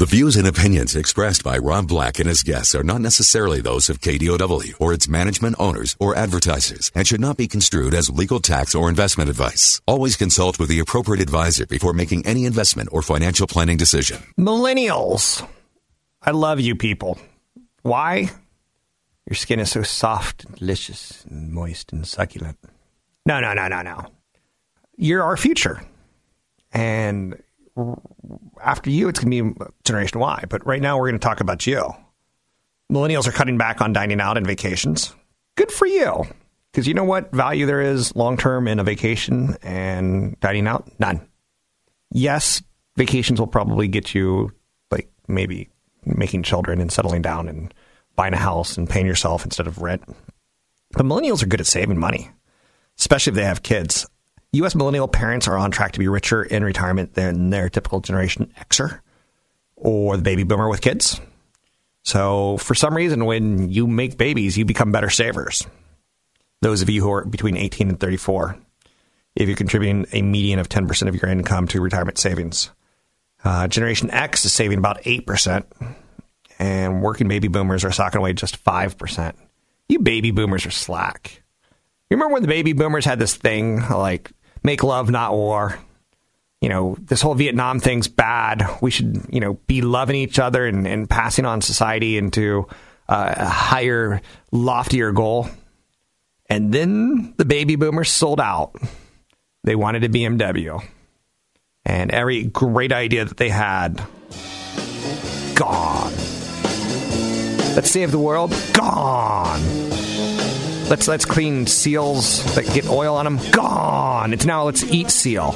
The views and opinions expressed by Rob Black and his guests are not necessarily those of KDOW or its management owners or advertisers and should not be construed as legal tax or investment advice. Always consult with the appropriate advisor before making any investment or financial planning decision. Millennials. I love you people. Why? Your skin is so soft and delicious and moist and succulent. No, no, no, no, no. You're our future. And after you, it's going to be Generation Y. But right now, we're going to talk about you. Millennials are cutting back on dining out and vacations. Good for you. Because you know what value there is long term in a vacation and dining out? None. Yes, vacations will probably get you, like, maybe making children and settling down and buying a house and paying yourself instead of rent. But millennials are good at saving money, especially if they have kids. U.S. millennial parents are on track to be richer in retirement than their typical Generation Xer or the baby boomer with kids. So, for some reason, when you make babies, you become better savers. Those of you who are between 18 and 34, if you're contributing a median of 10% of your income to retirement savings. Uh, Generation X is saving about 8%, and working baby boomers are socking away just 5%. You baby boomers are slack. You remember when the baby boomers had this thing like make love, not war. You know, this whole Vietnam thing's bad. We should, you know, be loving each other and, and passing on society into uh, a higher, loftier goal. And then the baby boomers sold out. They wanted a BMW. And every great idea that they had, gone. Let's save the world, gone. Let's let's clean seals that get oil on them. Gone. It's now let's eat seal.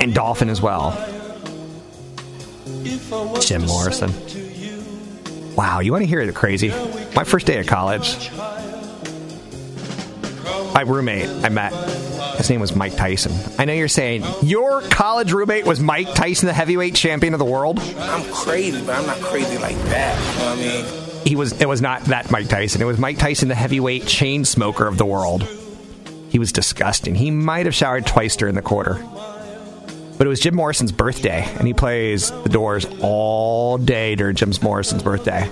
And dolphin as well. Jim Morrison. Wow, you want to hear the crazy? My first day of college. My roommate I met, his name was Mike Tyson. I know you're saying your college roommate was Mike Tyson, the heavyweight champion of the world. I'm crazy, but I'm not crazy like that. You know what I mean? He was it was not that Mike Tyson. It was Mike Tyson, the heavyweight chain smoker of the world. He was disgusting. He might have showered twice during the quarter. But it was Jim Morrison's birthday, and he plays the doors all day during Jim Morrison's birthday.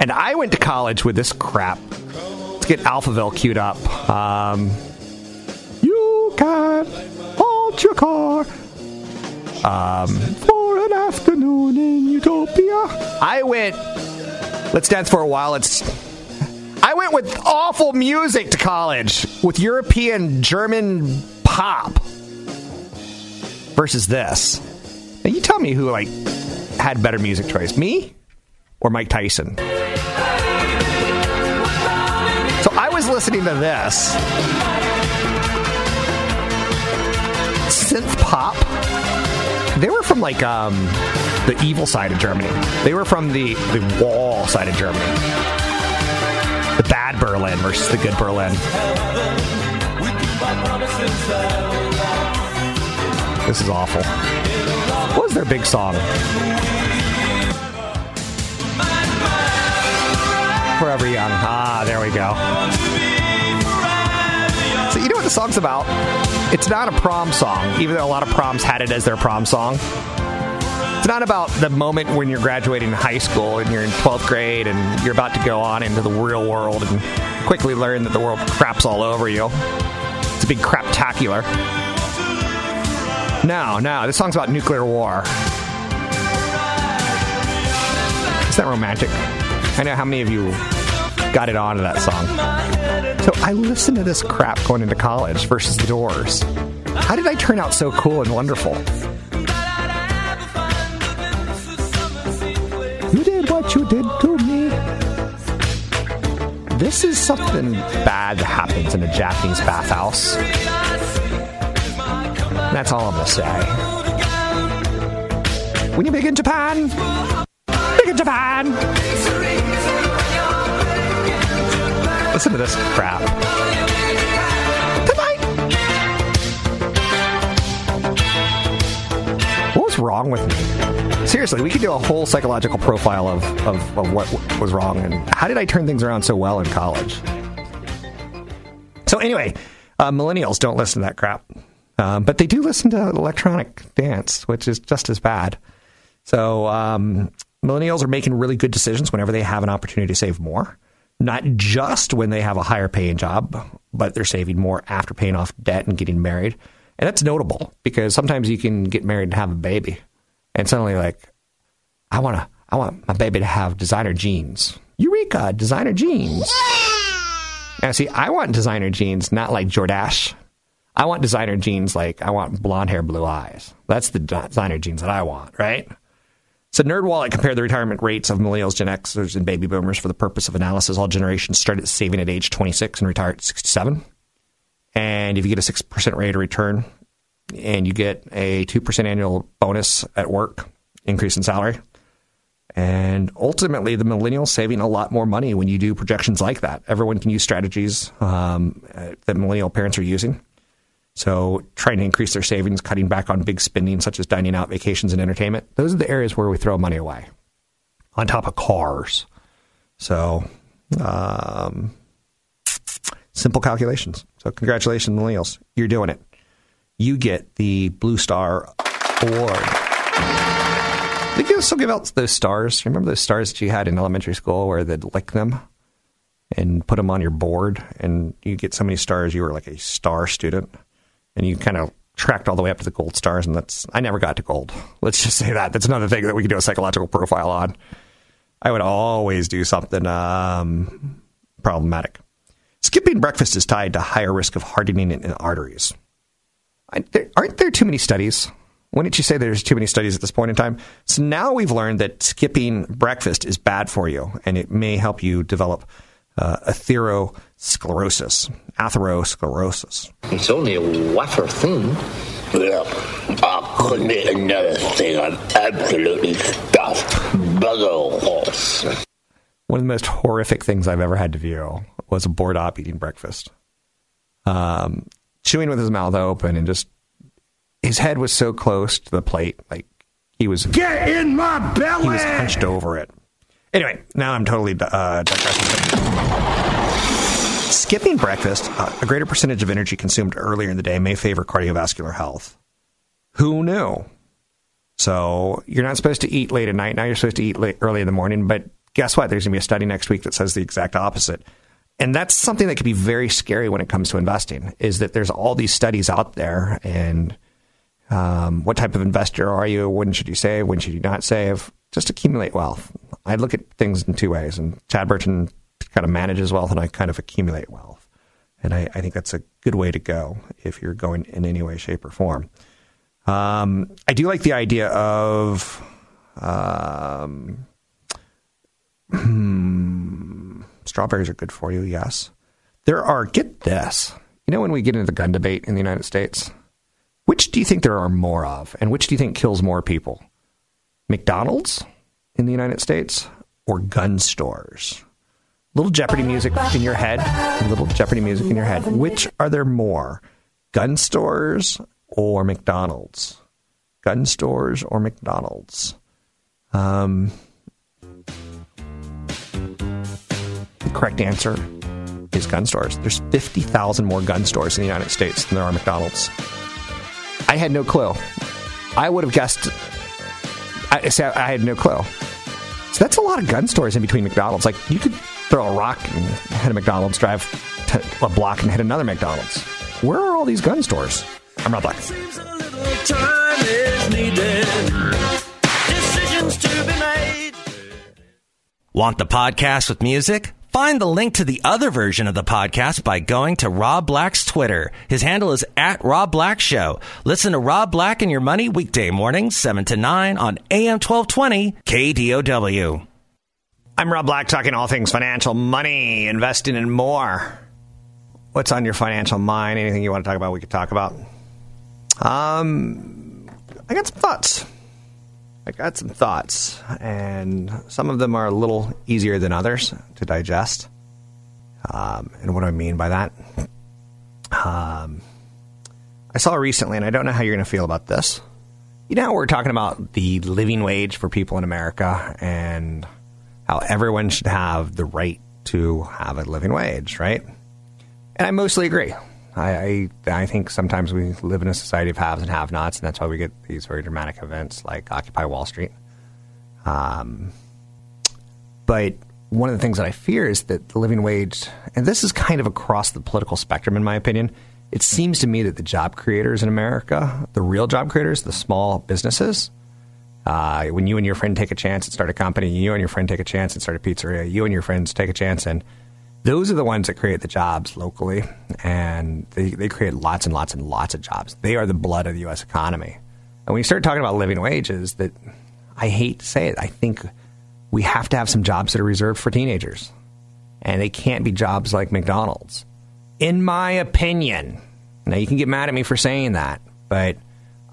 And I went to college with this crap. Let's get Alphaville queued up. Um, you can hold your car um, for an afternoon in Utopia. I went Let's Dance for a While. It's I went with awful music to college with European German pop versus this. Now you tell me who like had better music choice, me or Mike Tyson? So I was listening to this synth pop. They were from like um, the evil side of Germany. They were from the, the wall side of Germany. The bad Berlin versus the good Berlin. This is awful. What was their big song? Forever Young. Ah, there we go. So you know what the song's about? It's not a prom song, even though a lot of proms had it as their prom song. It's not about the moment when you're graduating high school and you're in 12th grade and you're about to go on into the real world and quickly learn that the world craps all over you. It's a big craptacular. No, no, this song's about nuclear war. Is that romantic? I know how many of you got it onto that song. So I listened to this crap going into college versus the doors. How did I turn out so cool and wonderful? You did what you did to me. This is something bad that happens in a Japanese bathhouse. That's all I'm gonna say. When you're big in Japan, big in Japan. Listen to this crap. Goodbye. What was wrong with me? Seriously, we could do a whole psychological profile of, of, of what was wrong and how did I turn things around so well in college? So, anyway, uh, millennials don't listen to that crap. Um, but they do listen to electronic dance, which is just as bad. So um, millennials are making really good decisions whenever they have an opportunity to save more. Not just when they have a higher paying job, but they're saving more after paying off debt and getting married. And that's notable because sometimes you can get married and have a baby, and suddenly like, I want to, I want my baby to have designer jeans. Eureka, designer jeans. Now, see, I want designer jeans, not like Jordache. I want designer jeans like I want blonde hair, blue eyes. That's the designer jeans that I want, right? So NerdWallet compared the retirement rates of millennials, Gen Xers, and baby boomers for the purpose of analysis. All generations started saving at age 26 and retired at 67. And if you get a 6% rate of return and you get a 2% annual bonus at work, increase in salary, and ultimately, the millennials saving a lot more money when you do projections like that. Everyone can use strategies um, that millennial parents are using. So, trying to increase their savings, cutting back on big spending such as dining out, vacations, and entertainment. Those are the areas where we throw money away, on top of cars. So, um, simple calculations. So, congratulations, millennials. You're doing it. You get the Blue Star Award. They give, still give out those stars. Remember those stars that you had in elementary school where they'd lick them and put them on your board, and you get so many stars, you were like a star student and you kind of tracked all the way up to the gold stars, and that's I never got to gold. Let's just say that. That's another thing that we can do a psychological profile on. I would always do something um, problematic. Skipping breakfast is tied to higher risk of hardening in arteries. Aren't there too many studies? Wouldn't you say there's too many studies at this point in time? So now we've learned that skipping breakfast is bad for you, and it may help you develop uh, atherosclerosis. Atherosclerosis. It's only a wafer thing. Yeah, I couldn't eat another thing. I'm absolutely stuffed. Buggles. One of the most horrific things I've ever had to view was a board op eating breakfast. Um, chewing with his mouth open and just his head was so close to the plate, like he was get in my belly. He was hunched over it. Anyway, now I'm totally uh, digressing. Skipping breakfast, uh, a greater percentage of energy consumed earlier in the day may favor cardiovascular health. Who knew? So you're not supposed to eat late at night. Now you're supposed to eat late, early in the morning. But guess what? There's going to be a study next week that says the exact opposite. And that's something that can be very scary when it comes to investing. Is that there's all these studies out there, and um, what type of investor are you? When should you save? When should you not save? Just accumulate wealth. I look at things in two ways, and Chad Burton kind of manages wealth, and I kind of accumulate wealth. And I, I think that's a good way to go if you're going in any way, shape, or form. Um, I do like the idea of um, hmm, strawberries are good for you. Yes, there are. Get this. You know, when we get into the gun debate in the United States, which do you think there are more of, and which do you think kills more people? McDonald's in the United States or gun stores? Little Jeopardy music in your head, little Jeopardy music in your head. Which are there more, gun stores or McDonald's? Gun stores or McDonald's? Um, the correct answer is gun stores. There's 50,000 more gun stores in the United States than there are McDonald's. I had no clue. I would have guessed. I, see, I had no clue. So that's a lot of gun stores in between McDonald's. Like you could throw a rock and hit a McDonald's, drive a block and hit another McDonald's. Where are all these gun stores? I'm Rob Black. Want the podcast with music? Find the link to the other version of the podcast by going to Rob Black's Twitter. His handle is at Rob Black Show. Listen to Rob Black and Your Money weekday mornings, 7 to 9 on AM 1220 KDOW. I'm Rob Black, talking all things financial, money, investing, and more. What's on your financial mind? Anything you want to talk about, we could talk about. Um, I got some thoughts. I got some thoughts, and some of them are a little easier than others to digest. Um, and what do I mean by that? Um, I saw recently, and I don't know how you're going to feel about this. You know, we're talking about the living wage for people in America and how everyone should have the right to have a living wage, right? And I mostly agree. I, I, I think sometimes we live in a society of haves and have-nots, and that's why we get these very dramatic events like Occupy Wall Street. Um, but one of the things that I fear is that the living wage, and this is kind of across the political spectrum, in my opinion. It seems to me that the job creators in America, the real job creators, the small businesses, uh, when you and your friend take a chance and start a company, you and your friend take a chance and start a pizzeria, you and your friends take a chance and those are the ones that create the jobs locally, and they, they create lots and lots and lots of jobs. They are the blood of the U.S. economy. And when you start talking about living wages, that I hate to say it, I think we have to have some jobs that are reserved for teenagers, and they can't be jobs like McDonald's, in my opinion. Now you can get mad at me for saying that, but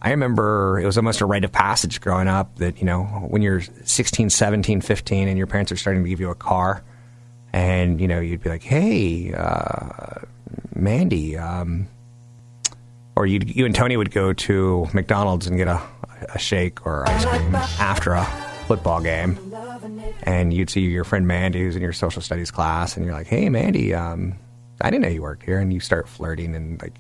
I remember it was almost a rite of passage growing up that you know when you're 16, 17, 15, and your parents are starting to give you a car and you know you'd be like, "Hey, uh, Mandy," um, or you you and Tony would go to McDonald's and get a, a shake or ice cream after a football game, and you'd see your friend Mandy who's in your social studies class, and you're like, "Hey, Mandy, um, I didn't know you worked here," and you start flirting and like.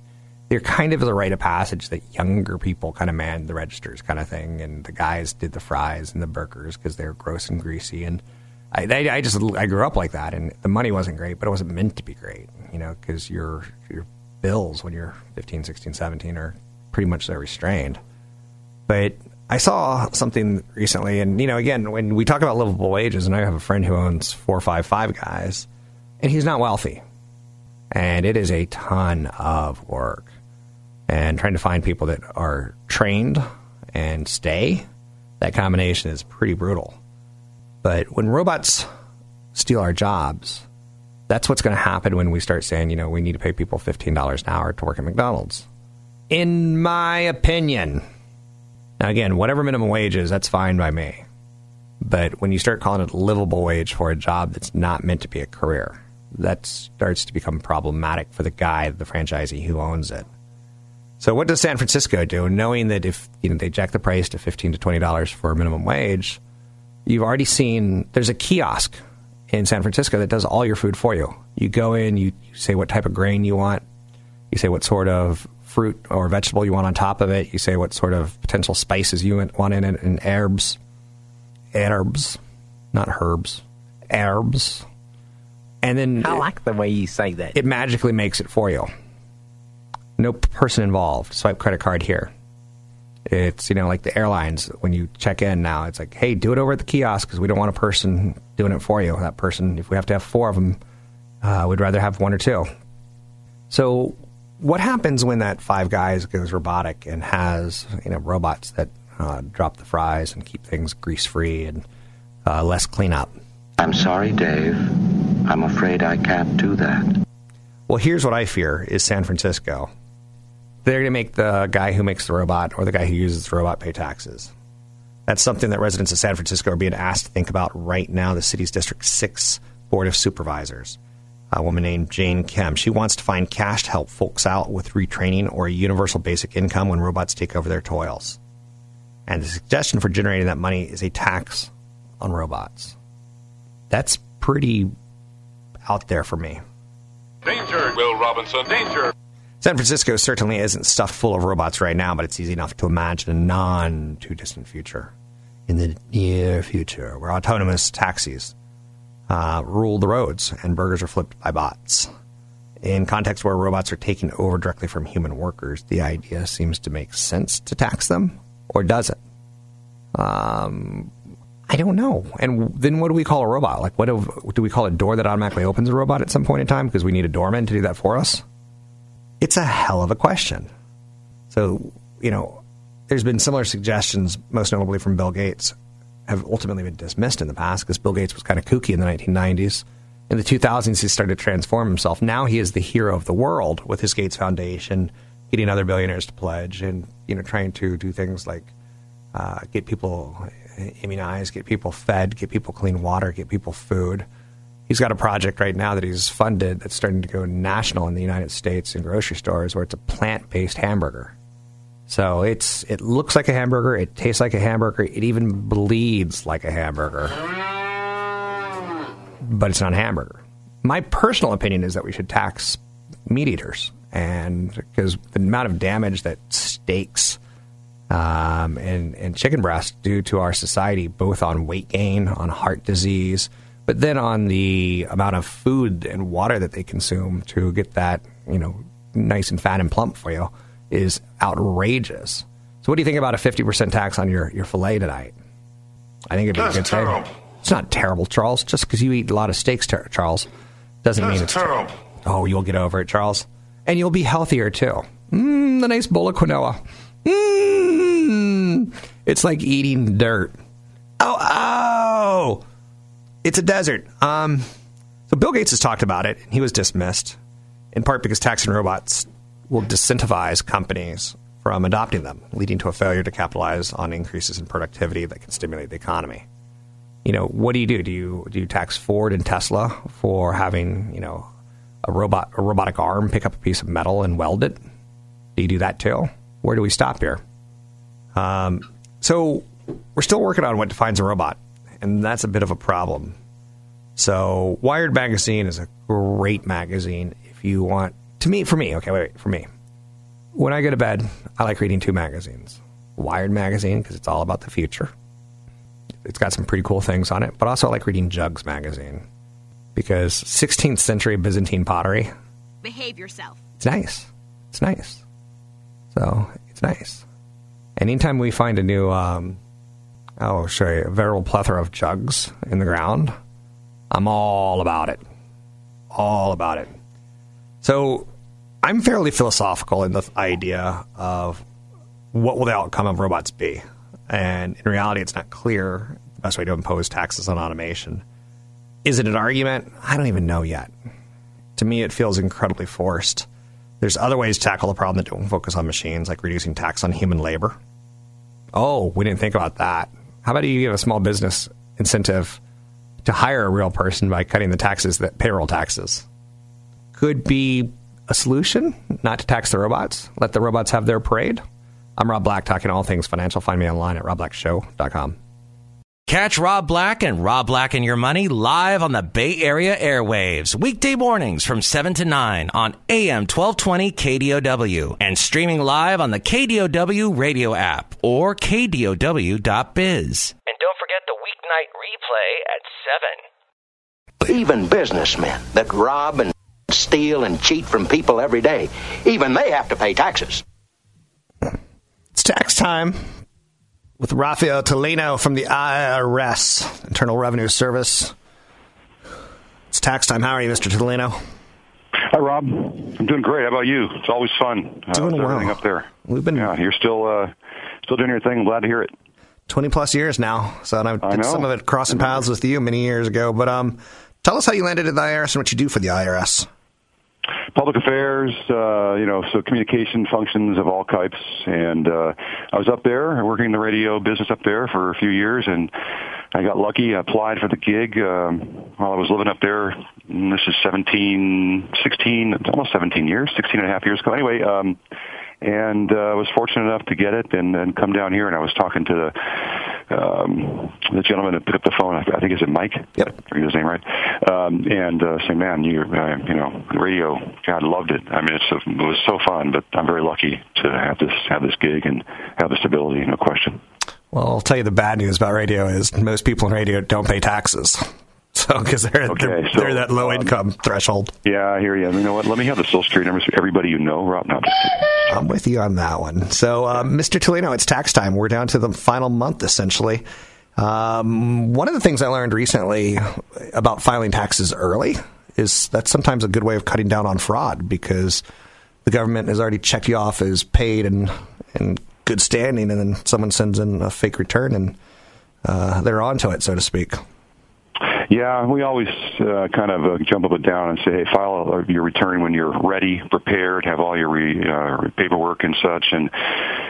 They're kind of the rite of passage that younger people kind of manned the registers, kind of thing, and the guys did the fries and the burgers because they're gross and greasy, and I, I, I, just I grew up like that, and the money wasn't great, but it wasn't meant to be great, you know, because your your bills when you're 15, 16, 17 are pretty much so restrained. But I saw something recently, and you know, again, when we talk about livable wages, and I have a friend who owns four, five, five guys, and he's not wealthy, and it is a ton of work, and trying to find people that are trained and stay, that combination is pretty brutal. But when robots steal our jobs, that's what's going to happen when we start saying, you know, we need to pay people $15 an hour to work at McDonald's. In my opinion. Now, again, whatever minimum wage is, that's fine by me. But when you start calling it livable wage for a job that's not meant to be a career, that starts to become problematic for the guy, the franchisee who owns it. So, what does San Francisco do, knowing that if you know they jack the price to fifteen to twenty dollars for minimum wage, you've already seen there's a kiosk in San Francisco that does all your food for you. You go in, you, say what type of grain you want, you say what sort of fruit or vegetable you want on top of it, you say what sort of potential spices you want in it, and herbs, herbs, not herbs, herbs. And then I like the way you say that. It magically makes it for you. No person involved. Swipe credit card here. It's you know like the airlines when you check in now. It's like, hey, do it over at the kiosk because we don't want a person doing it for you. That person, if we have to have four of them, uh, we'd rather have one or two. So, what happens when that Five Guys goes robotic and has you know robots that uh, drop the fries and keep things grease free and uh, less cleanup? I'm sorry, Dave. I'm afraid I can't do that. Well, here's what I fear: is San Francisco they're going to make the guy who makes the robot or the guy who uses the robot pay taxes. That's something that residents of San Francisco are being asked to think about right now. The city's District 6 Board of Supervisors, a woman named Jane Kim, she wants to find cash to help folks out with retraining or a universal basic income when robots take over their toils. And the suggestion for generating that money is a tax on robots. That's pretty out there for me. Danger, Will Robinson, danger. San Francisco certainly isn't stuffed full of robots right now, but it's easy enough to imagine a non too distant future. In the near future, where autonomous taxis uh, rule the roads and burgers are flipped by bots. In contexts where robots are taking over directly from human workers, the idea seems to make sense to tax them, or does it? Um, I don't know. And then what do we call a robot? Like, what do, do we call a door that automatically opens a robot at some point in time because we need a doorman to do that for us? It's a hell of a question. So, you know, there's been similar suggestions, most notably from Bill Gates, have ultimately been dismissed in the past because Bill Gates was kind of kooky in the 1990s. In the 2000s, he started to transform himself. Now he is the hero of the world with his Gates Foundation, getting other billionaires to pledge, and you know, trying to do things like uh, get people immunized, get people fed, get people clean water, get people food. He's got a project right now that he's funded that's starting to go national in the United States in grocery stores where it's a plant based hamburger. So it's it looks like a hamburger, it tastes like a hamburger, it even bleeds like a hamburger. But it's not a hamburger. My personal opinion is that we should tax meat eaters and because the amount of damage that steaks um, and, and chicken breast do to our society, both on weight gain, on heart disease, but then on the amount of food and water that they consume to get that, you know, nice and fat and plump for you is outrageous. So, what do you think about a 50% tax on your, your filet tonight? I think it'd be That's a good thing. terrible. It's not terrible, Charles. Just because you eat a lot of steaks, ter- Charles, doesn't That's mean it's terrible. Oh, you'll get over it, Charles. And you'll be healthier too. Mmm, the nice bowl of quinoa. Mmm. It's like eating dirt. Oh, oh. It's a desert. Um, so Bill Gates has talked about it. and He was dismissed, in part because taxing robots will disincentivize companies from adopting them, leading to a failure to capitalize on increases in productivity that can stimulate the economy. You know, what do you do? Do you do you tax Ford and Tesla for having you know a robot a robotic arm pick up a piece of metal and weld it? Do you do that too? Where do we stop here? Um, so we're still working on what defines a robot, and that's a bit of a problem. So Wired magazine is a great magazine if you want to me for me. Okay, wait, wait for me. When I go to bed, I like reading two magazines. Wired magazine because it's all about the future. It's got some pretty cool things on it, but also I like reading Jugs magazine because 16th century Byzantine pottery Behave yourself. it's nice. It's nice. So it's nice. Anytime we find a new, um, I'll show you a veritable plethora of jugs in the ground, I'm all about it. All about it. So I'm fairly philosophical in the idea of what will the outcome of robots be. And in reality, it's not clear the best way to impose taxes on automation. Is it an argument? I don't even know yet. To me, it feels incredibly forced. There's other ways to tackle the problem that don't focus on machines, like reducing tax on human labor. Oh, we didn't think about that. How about you give a small business incentive to hire a real person by cutting the taxes that payroll taxes? Could be a solution, not to tax the robots. Let the robots have their parade. I'm Rob Black, talking all things financial. Find me online at robblackshow.com. Catch Rob Black and Rob Black and Your Money live on the Bay Area airwaves, weekday mornings from 7 to 9 on AM 1220 KDOW and streaming live on the KDOW radio app or KDOW.biz. And don't forget the weeknight replay at 7. Even businessmen that rob and steal and cheat from people every day, even they have to pay taxes. It's tax time with Raphael Tulino from the IRS, Internal Revenue Service. It's tax time. How are you, Mr. Tulino? Hi, Rob. I'm doing great. How about you? It's always fun. Uh, Doing with well. Everything up there. We've been Yeah, you're still uh, still doing your thing. I'm glad to hear it. 20 plus years now. So and I I did know. some of it crossing paths with you many years ago. But um, tell us how you landed at the IRS and what you do for the IRS. Public affairs, uh, you know, so communication functions of all types. And uh, I was up there working in the radio business up there for a few years, and I got lucky. I applied for the gig um, while I was living up there. And this is 17, 16, almost 17 years, 16 and a half years ago. Anyway, um, and uh, I was fortunate enough to get it and, and come down here. And I was talking to the um, the gentleman that picked up the phone. I, I think is it Mike. Yep. I his name right. Um, and uh, saying, "Man, you uh, you know, the radio. God loved it. I mean, it's, it was so fun. But I'm very lucky to have this have this gig and have the stability. No question. Well, I'll tell you the bad news about radio is most people in radio don't pay taxes. So, because they're, Okay, they're, so, they're that low um, income threshold. Yeah, I hear you. You know what? Let me have the social security numbers for everybody you know, Rob. No, I'm with you on that one. So, uh, Mr. Tulino, it's tax time. We're down to the final month, essentially. Um, one of the things I learned recently about filing taxes early is that's sometimes a good way of cutting down on fraud because the government has already checked you off as paid and and good standing, and then someone sends in a fake return and uh, they're onto it, so to speak. Yeah, we always uh, kind of uh, jump up and down and say, hey, file your return when you're ready, prepared, have all your re, uh, paperwork and such. And,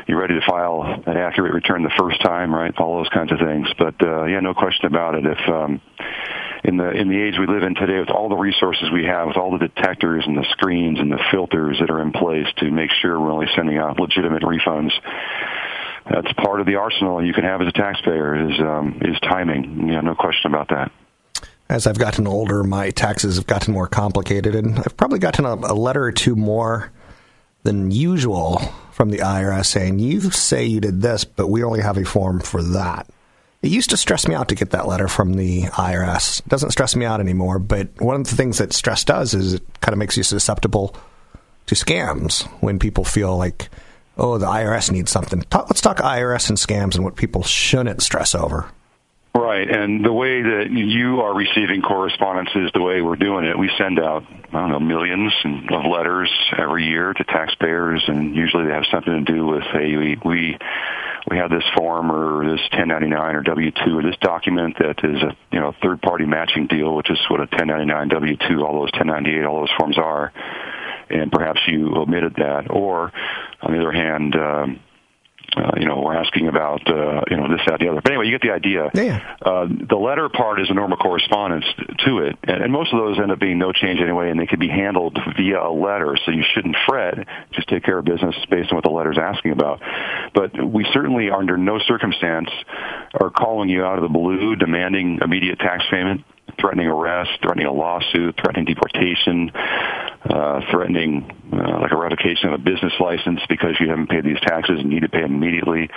you're ready to file an accurate return the first time, right? All those kinds of things. But uh, yeah, no question about it. If um, in the in the age we live in today, with all the resources we have, with all the detectors and the screens and the filters that are in place to make sure we're only sending out legitimate refunds, that's part of the arsenal you can have as a taxpayer is um, is timing. Yeah, no question about that. As I've gotten older, my taxes have gotten more complicated, and I've probably gotten a, a letter or two more than usual from the IRS saying, "You say you did this, but we only have a form for that." It used to stress me out to get that letter from the IRS. It doesn't stress me out anymore, but one of the things that stress does is it kind of makes you susceptible to scams when people feel like, oh, the IRS needs something. Talk, let's talk IRS and scams and what people shouldn't stress over. Right, and the way that you are receiving correspondence is the way we're doing it. We send out, I don't know, millions of letters every year to taxpayers, and usually they have something to do with, hey, we, we we have this form or this 1099 or W-2 or this document that is a you know third party matching deal, which is what a 1099 W-2, all those 1098, all those forms are, and perhaps you omitted that, or on the other hand. Um, uh, you know, we're asking about, uh, you know, this, that, the other. But anyway, you get the idea. Yeah. Uh, the letter part is a normal correspondence to it, and, and most of those end up being no change anyway, and they can be handled via a letter. So you shouldn't fret. Just take care of business based on what the letter's asking about. But we certainly, are under no circumstance, are calling you out of the blue, demanding immediate tax payment threatening arrest, threatening a lawsuit, threatening deportation, uh, threatening uh, like a revocation of a business license because you haven't paid these taxes and need to pay them immediately.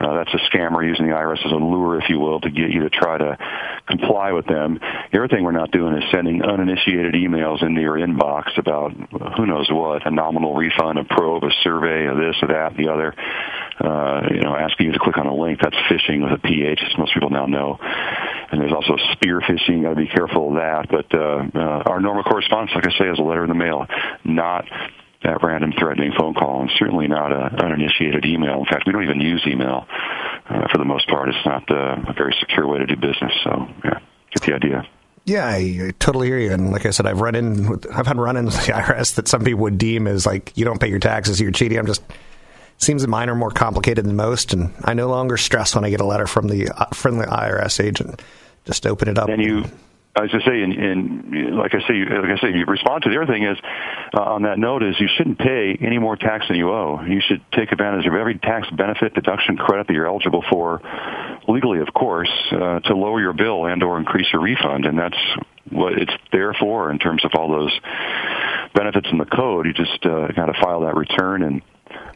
Uh, that's a scammer using the IRS as a lure, if you will, to get you to try to comply with them. The other thing we're not doing is sending uninitiated emails into your inbox about who knows what, a nominal refund, a probe, a survey, of this or that, the other. Uh, you know, asking you to click on a link. That's phishing with a PH, as most people now know. And there's also spear phishing. Got to be careful of that. But uh, uh, our normal correspondence, like I say, is a letter in the mail, not that random threatening phone call, and certainly not a uninitiated email. In fact, we don't even use email uh, for the most part. It's not uh, a very secure way to do business. So, yeah, get the idea. Yeah, I, totally hear you. And like I said, I've run in, I've had run ins with the IRS that some people would deem as like, you don't pay your taxes, you're cheating. I'm just seems mine are more complicated than most, and I no longer stress when I get a letter from the friendly IRS agent. Just open it up. And you as I just saying, and like I say, like I say, you respond to the other thing is uh, on that note is you shouldn't pay any more tax than you owe. You should take advantage of every tax benefit, deduction, credit that you're eligible for, legally, of course, uh, to lower your bill and or increase your refund, and that's what it's there for in terms of all those benefits in the code. You just uh, got to file that return and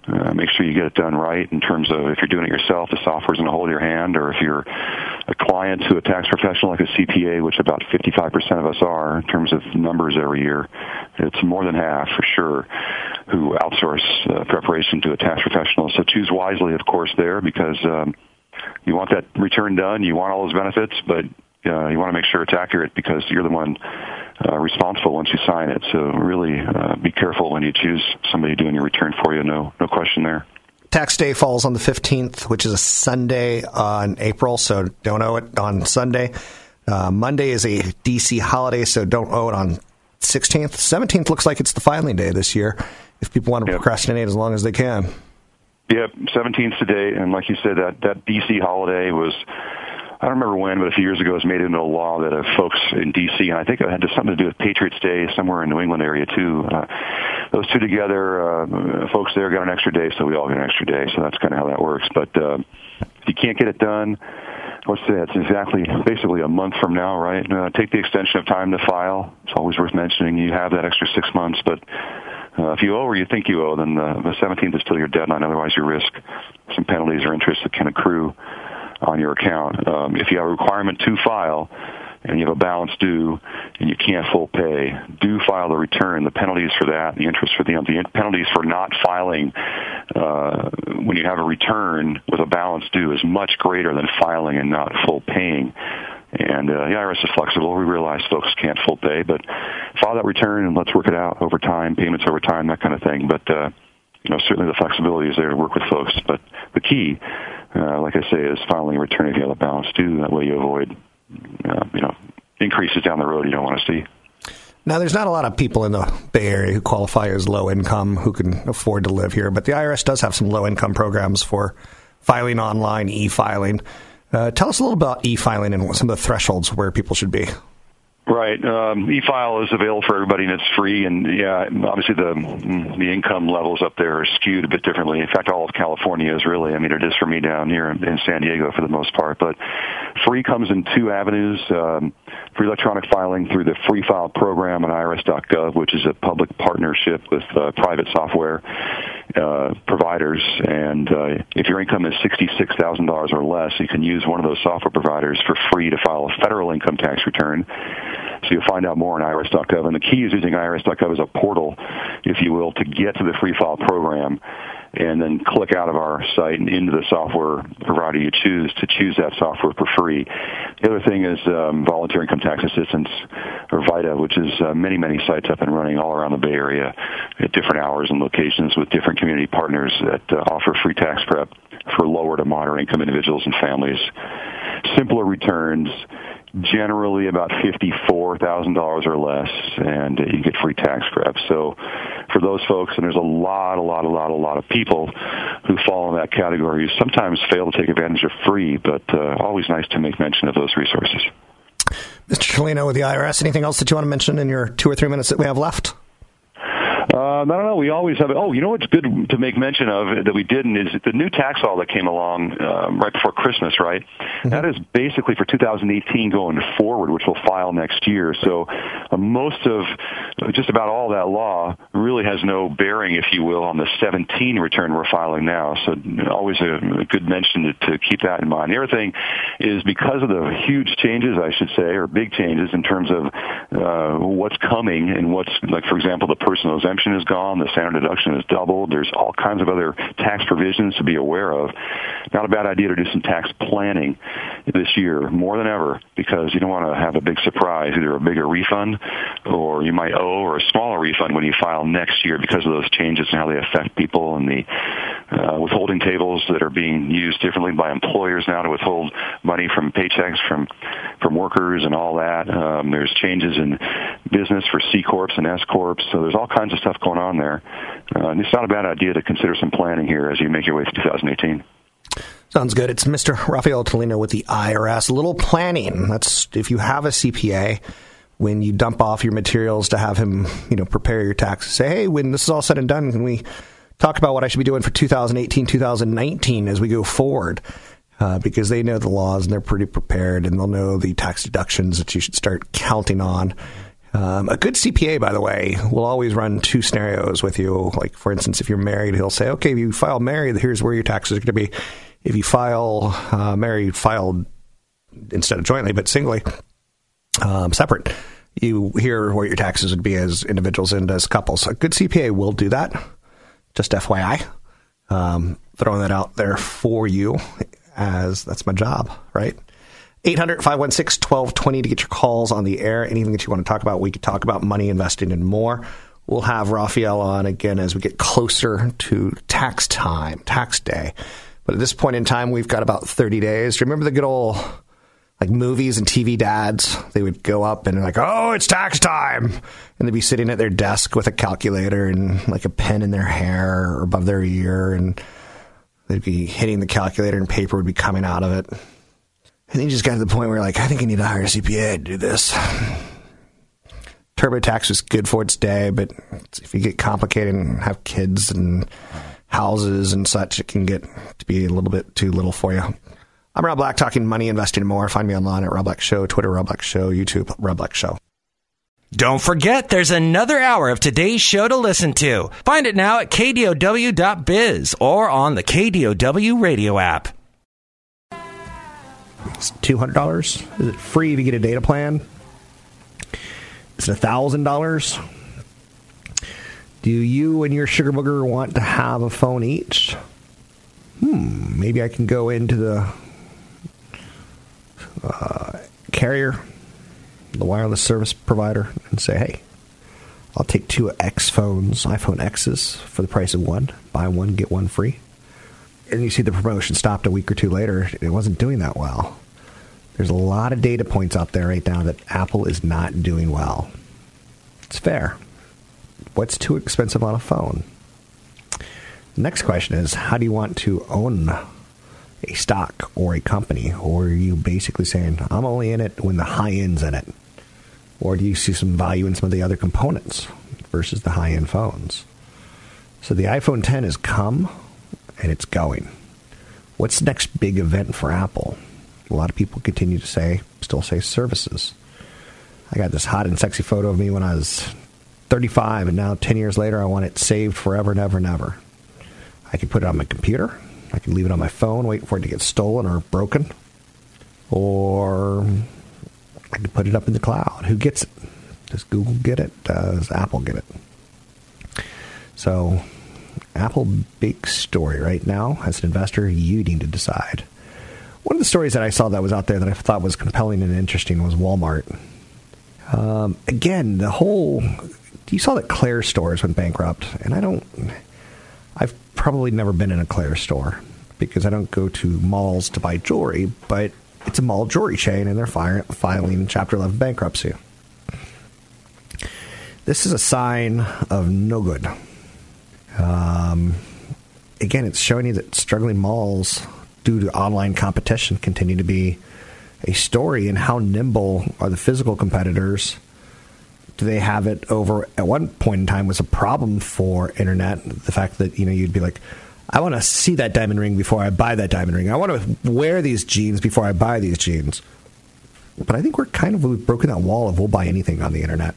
uh, make sure you get it done right in terms of if you're doing it yourself, the software's going to hold your hand, or if you're a client to a tax professional like a CPA, which about 55% of us are in terms of numbers every year, it's more than half for sure who outsource uh, preparation to a tax professional. So choose wisely, of course, there because um, you want that return done, you want all those benefits, but uh, you want to make sure it's accurate because you're the one uh, responsible once you sign it. So really uh, be careful when you choose somebody doing your return for you. No, no question there. Tax day falls on the 15th, which is a Sunday on April, so don't owe it on Sunday. Uh, Monday is a DC holiday, so don't owe it on 16th. 17th looks like it's the filing day this year if people want to yep. procrastinate as long as they can. Yep, 17th today, and like you said, that, that DC holiday was I don't remember when, but a few years ago, it was made into a law that uh, folks in D.C. and I think it had something to do with Patriots Day somewhere in New England area too. Uh, those two together, uh, folks there got an extra day, so we all get an extra day. So that's kind of how that works. But uh, if you can't get it done, what's that? It's exactly basically a month from now, right? Uh, take the extension of time to file. It's always worth mentioning. You have that extra six months, but uh, if you owe or you think you owe, then the, the 17th is still your deadline. Otherwise, you risk some penalties or interest that can accrue on your account. Um, if you have a requirement to file and you have a balance due and you can't full pay, do file the return. The penalties for that, the interest for the, the penalties for not filing uh, when you have a return with a balance due is much greater than filing and not full paying. And uh, the IRS is flexible. We realize folks can't full pay, but file that return and let's work it out over time, payments over time, that kind of thing. But uh, you know, certainly the flexibility is there to work with folks. But the key uh, like I say, is filing a return if you have a balance due. That way you avoid, uh, you know, increases down the road you don't want to see. Now, there's not a lot of people in the Bay Area who qualify as low income who can afford to live here, but the IRS does have some low income programs for filing online, e filing. Uh, tell us a little about e filing and some of the thresholds where people should be. Right. Um, e-file is available for everybody and it's free. And yeah, obviously the the income levels up there are skewed a bit differently. In fact, all of California is really. I mean, it is for me down here in, in San Diego for the most part. But free comes in two avenues: um, free electronic filing through the Free File program on IRS.gov, which is a public partnership with uh, private software uh, providers. And uh, if your income is sixty-six thousand dollars or less, you can use one of those software providers for free to file a federal income tax return. So you'll find out more on irs.gov. And the key is using irs.gov as a portal, if you will, to get to the free file program and then click out of our site and into the software provider you choose to choose that software for free. The other thing is um, Volunteer Income Tax Assistance, or VITA, which is uh, many, many sites up and running all around the Bay Area at different hours and locations with different community partners that uh, offer free tax prep for lower to moderate income individuals and families. Simpler returns, generally about $54,000 or less, and you get free tax prep. So for those folks, and there's a lot, a lot, a lot, a lot of people who fall in that category who sometimes fail to take advantage of free, but uh, always nice to make mention of those resources. Mr. Tulino with the IRS, anything else that you want to mention in your two or three minutes that we have left? Uh, I don't know. We always have. Oh, you know what's good to make mention of that we didn't is the new tax law that came along um, right before Christmas. Right, mm-hmm. that is basically for 2018 going forward, which we'll file next year. So uh, most of just about all that law really has no bearing, if you will, on the 17 return we're filing now. So always a, a good mention to, to keep that in mind. The other thing is because of the huge changes, I should say, or big changes in terms of uh, what's coming and what's like, for example, the personal exemption exemption is gone. The standard deduction is doubled. There's all kinds of other tax provisions to be aware of. Not a bad idea to do some tax planning this year more than ever because you don't want to have a big surprise, either a bigger refund or you might owe or a smaller refund when you file next year because of those changes and how they affect people and the uh, withholding tables that are being used differently by employers now to withhold money from paychecks from from workers and all that. Um, there's changes in business for C corps and S corps, so there's all kinds of stuff going on there. Uh, and it's not a bad idea to consider some planning here as you make your way to 2018. Sounds good. It's Mr. Raphael Tulino with the IRS. A little planning. That's if you have a CPA, when you dump off your materials to have him, you know, prepare your taxes. Say, hey, when this is all said and done, can we talk about what I should be doing for 2018, 2019 as we go forward? Uh, because they know the laws and they're pretty prepared and they'll know the tax deductions that you should start counting on um, a good CPA, by the way, will always run two scenarios with you. Like, for instance, if you're married, he'll say, okay, if you file married, here's where your taxes are going to be. If you file uh, married, filed instead of jointly, but singly, um, separate, you hear where your taxes would be as individuals and as couples. A good CPA will do that. Just FYI. Um, throwing that out there for you as that's my job, right? 800 516 1220 to get your calls on the air. Anything that you want to talk about, we could talk about money investing and more. We'll have Raphael on again as we get closer to tax time, tax day. But at this point in time, we've got about 30 days. Remember the good old like movies and TV dads? They would go up and like, oh, it's tax time. And they'd be sitting at their desk with a calculator and like a pen in their hair or above their ear. And they'd be hitting the calculator and paper would be coming out of it. And he just got to the point where, like, I think I need to hire a CPA to do this. TurboTax was good for its day, but if you get complicated and have kids and houses and such, it can get to be a little bit too little for you. I'm Rob Black, talking money, investing, and more. Find me online at Rob Black Show, Twitter, Rob Black Show, YouTube, Rob Black Show. Don't forget, there's another hour of today's show to listen to. Find it now at kdow.biz or on the KDOW radio app. It's two hundred dollars. Is it free if you get a data plan? Is it thousand dollars? Do you and your sugar booger want to have a phone each? Hmm, maybe I can go into the uh, carrier, the wireless service provider, and say, hey, I'll take two X phones, iPhone X's, for the price of one. Buy one, get one free. And you see the promotion stopped a week or two later. It wasn't doing that well. There's a lot of data points out there right now that Apple is not doing well. It's fair. What's too expensive on a phone? Next question is how do you want to own a stock or a company? Or are you basically saying, I'm only in it when the high end's in it? Or do you see some value in some of the other components versus the high end phones? So the iPhone 10 has come and it's going. What's the next big event for Apple? A lot of people continue to say, still say services. I got this hot and sexy photo of me when I was 35, and now 10 years later, I want it saved forever and ever and ever. I can put it on my computer. I can leave it on my phone, wait for it to get stolen or broken. Or I can put it up in the cloud. Who gets it? Does Google get it? Does Apple get it? So, Apple, big story right now. As an investor, you need to decide. One of the stories that I saw that was out there that I thought was compelling and interesting was Walmart. Um, again, the whole you saw that Claire's stores went bankrupt, and I don't. I've probably never been in a Claire's store because I don't go to malls to buy jewelry, but it's a mall jewelry chain, and they're filing Chapter 11 bankruptcy. This is a sign of no good. Um, again, it's showing you that struggling malls, due to online competition, continue to be a story. And how nimble are the physical competitors? Do they have it over? At one point in time, was a problem for internet. The fact that you know you'd be like, I want to see that diamond ring before I buy that diamond ring. I want to wear these jeans before I buy these jeans. But I think we're kind of we've broken that wall of we'll buy anything on the internet.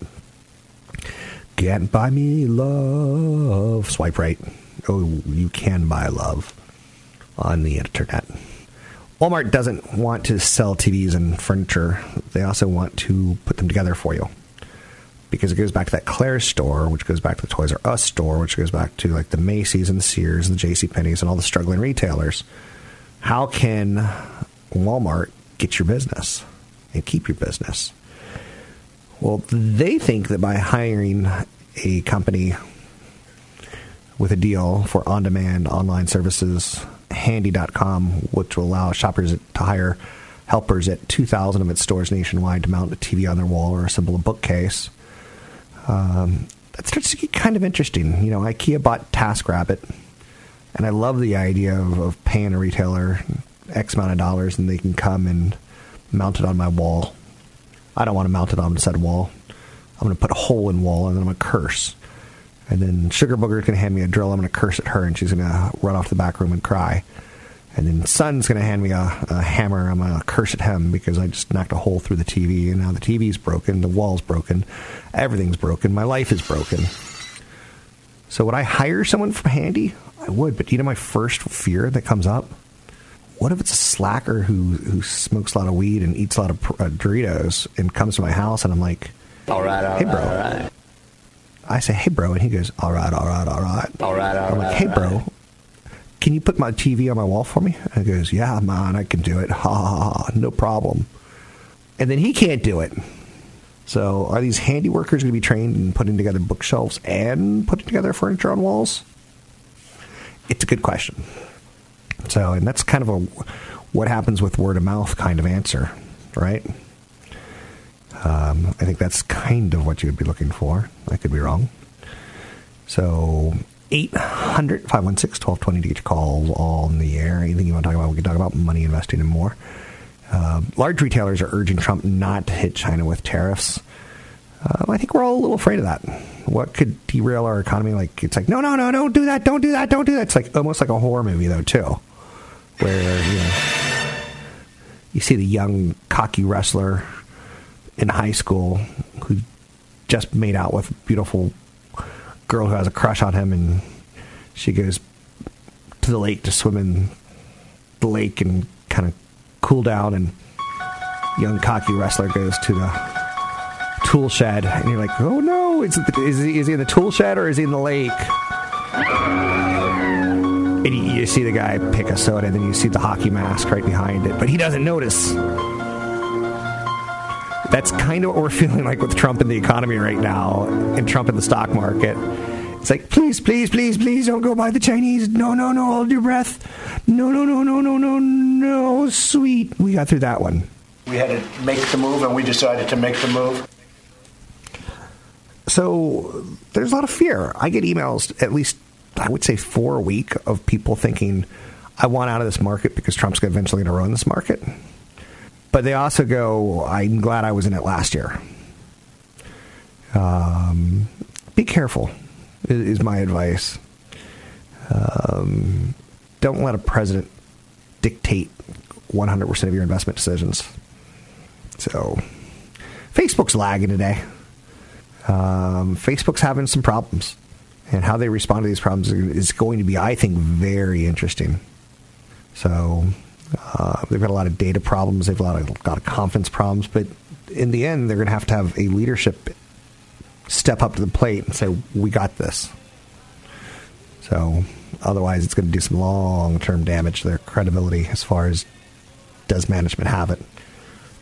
Can't buy me love. Swipe right. Oh, you can buy love on the internet. Walmart doesn't want to sell TVs and furniture. They also want to put them together for you. Because it goes back to that Claire's store, which goes back to the Toys R Us store, which goes back to like the Macy's and the Sears and the J.C. Penney's and all the struggling retailers. How can Walmart get your business and keep your business? Well, they think that by hiring a company with a deal for on demand online services, handy.com, which will allow shoppers to hire helpers at 2,000 of its stores nationwide to mount a TV on their wall or assemble a bookcase. Um, that starts to get kind of interesting. You know, IKEA bought TaskRabbit, and I love the idea of, of paying a retailer X amount of dollars and they can come and mount it on my wall I don't want to mount it on said wall. I'm going to put a hole in wall and then I'm going to curse. And then Sugar Booger's going to hand me a drill. I'm going to curse at her and she's going to run off to the back room and cry. And then Son's going to hand me a, a hammer. I'm going to curse at him because I just knocked a hole through the TV. And now the TV's broken. The wall's broken. Everything's broken. My life is broken. So would I hire someone from Handy? I would. But you know my first fear that comes up? What if it's a slacker who who smokes a lot of weed and eats a lot of uh, Doritos and comes to my house and I'm like, all right, all hey bro, all right. I say, hey bro, and he goes, all right, all right, all right, all right, all I'm like, hey bro, can you put my TV on my wall for me? And he goes, yeah, man, I can do it. Ha ha ha, no problem. And then he can't do it. So are these handy workers going to be trained in putting together bookshelves and putting together furniture on walls? It's a good question. So, and that's kind of a what happens with word of mouth kind of answer, right? Um, I think that's kind of what you would be looking for. I could be wrong. So, 800 516 1220 to get your calls all in the air. Anything you want to talk about, we can talk about money investing and more. Uh, large retailers are urging Trump not to hit China with tariffs. Uh, I think we're all a little afraid of that. What could derail our economy? Like it's like, no, no, no, don't do that, don't do that, don't do that. It's like almost like a horror movie, though, too where you know you see the young cocky wrestler in high school who just made out with a beautiful girl who has a crush on him and she goes to the lake to swim in the lake and kind of cool down and young cocky wrestler goes to the tool shed and you're like oh no is, it the, is, he, is he in the tool shed or is he in the lake and you, you see the guy pick a soda, and then you see the hockey mask right behind it, but he doesn't notice. That's kind of what we're feeling like with Trump and the economy right now, and Trump in the stock market. It's like, please, please, please, please don't go buy the Chinese. No, no, no, hold your breath. No, no, no, no, no, no, no. Sweet. We got through that one. We had to make the move, and we decided to make the move. So there's a lot of fear. I get emails at least, I would say, four a week of people thinking, I want out of this market because Trump's eventually going to run this market. But they also go, I'm glad I was in it last year. Um, be careful, is my advice. Um, don't let a president dictate 100% of your investment decisions. So, Facebook's lagging today. Um, Facebook's having some problems. And how they respond to these problems is going to be, I think, very interesting. So, uh, they've got a lot of data problems. They've got a lot of, confidence problems. But in the end, they're going to have to have a leadership step up to the plate and say, we got this. So, otherwise, it's going to do some long term damage to their credibility as far as does management have it.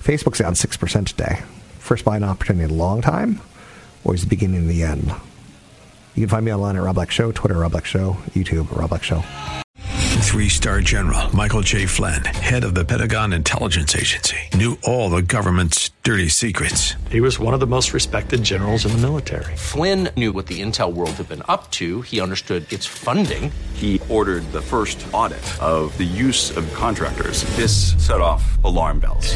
Facebook's down 6% today. First buying opportunity in a long time, or is the beginning of the end? You can find me online at Rob Black Show, Twitter, Rob Black Show, YouTube, Rob Black Show. Three star general Michael J. Flynn, head of the Pentagon Intelligence Agency, knew all the government's dirty secrets. He was one of the most respected generals in the military. Flynn knew what the intel world had been up to, he understood its funding. He ordered the first audit of the use of contractors. This set off alarm bells.